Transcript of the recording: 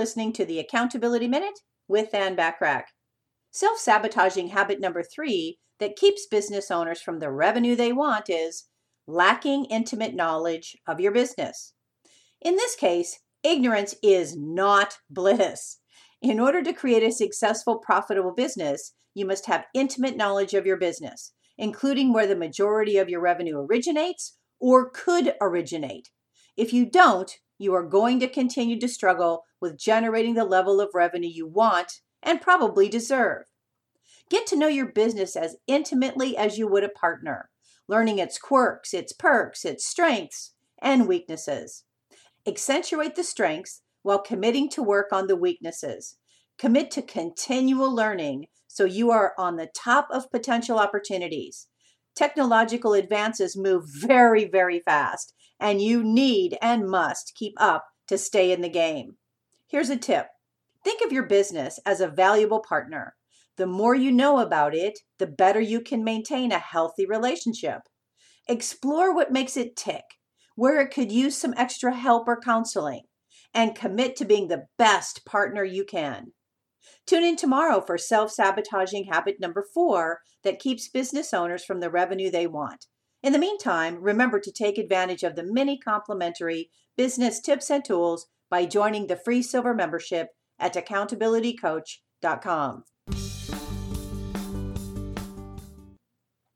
listening to the Accountability Minute with Ann Bachrach. Self sabotaging habit number three that keeps business owners from the revenue they want is lacking intimate knowledge of your business. In this case, ignorance is not bliss. In order to create a successful, profitable business, you must have intimate knowledge of your business, including where the majority of your revenue originates or could originate. If you don't, you are going to continue to struggle with generating the level of revenue you want and probably deserve. Get to know your business as intimately as you would a partner, learning its quirks, its perks, its strengths, and weaknesses. Accentuate the strengths while committing to work on the weaknesses. Commit to continual learning so you are on the top of potential opportunities. Technological advances move very, very fast, and you need and must keep up to stay in the game. Here's a tip think of your business as a valuable partner. The more you know about it, the better you can maintain a healthy relationship. Explore what makes it tick, where it could use some extra help or counseling, and commit to being the best partner you can. Tune in tomorrow for self sabotaging habit number four that keeps business owners from the revenue they want. In the meantime, remember to take advantage of the many complimentary business tips and tools by joining the free silver membership at accountabilitycoach.com.